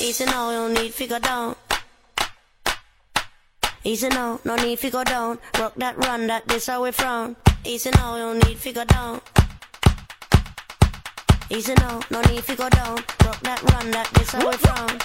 Easy now, you don't need figure down. Easy now, no need figure down. Rock that run that this how we frown. Easy now, you don't need figure down. Easy now, no need figure down. Rock that run that this how we frown.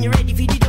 when you're ready for you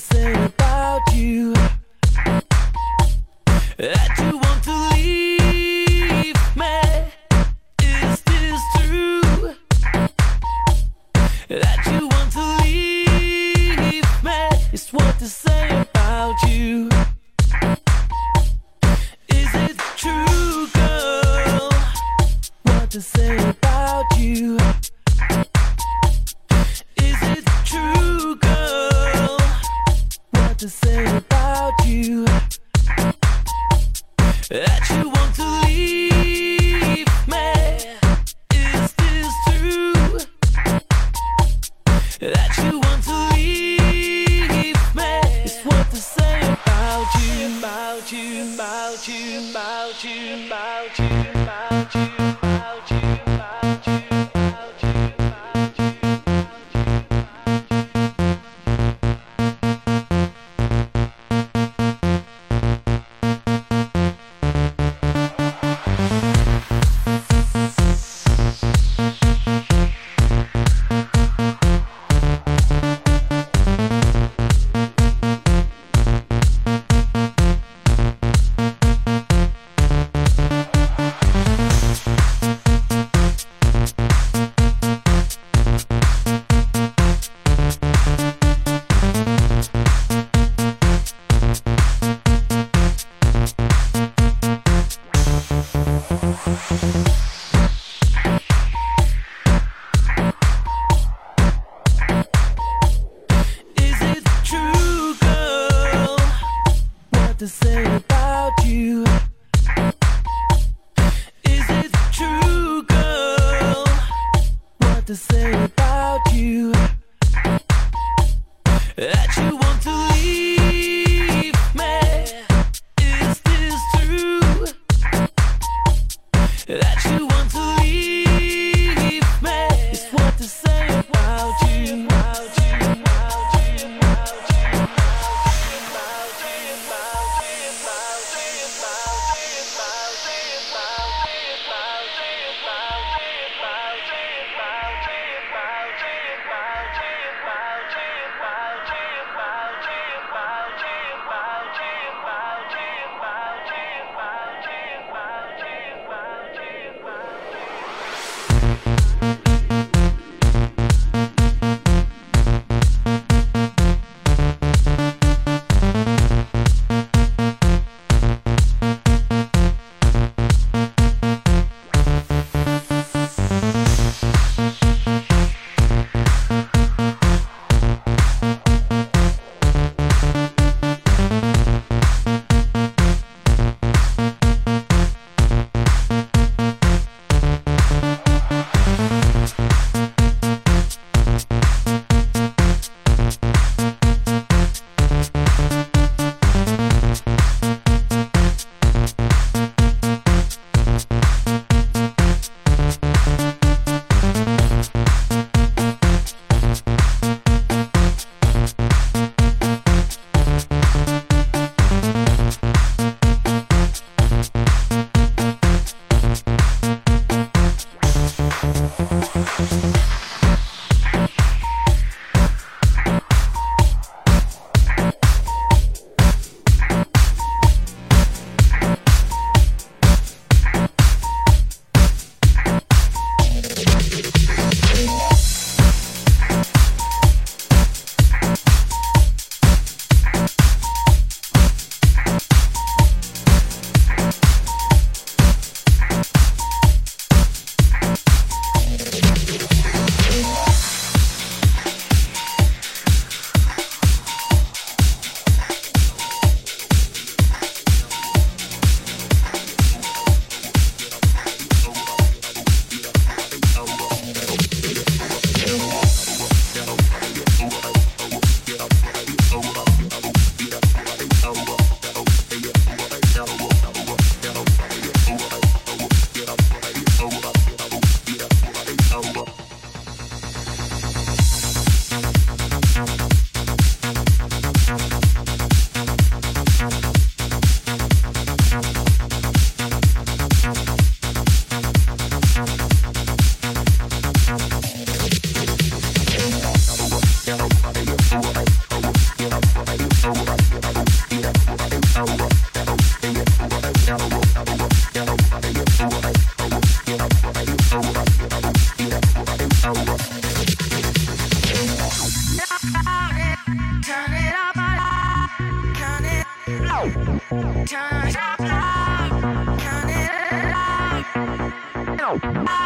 say about you. That you want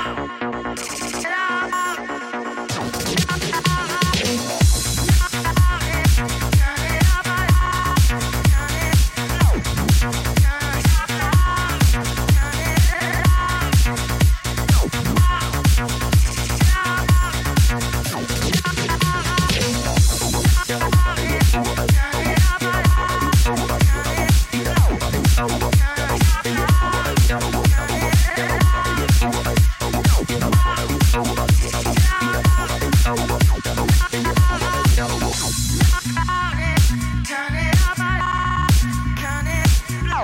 Hello.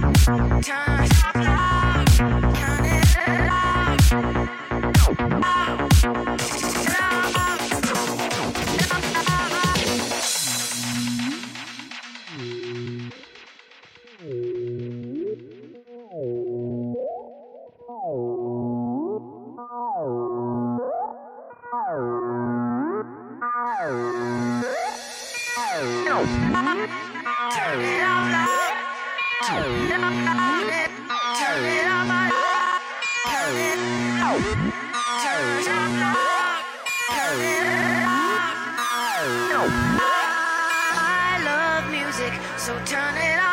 Time to loud. music, so turn it on.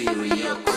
Stereo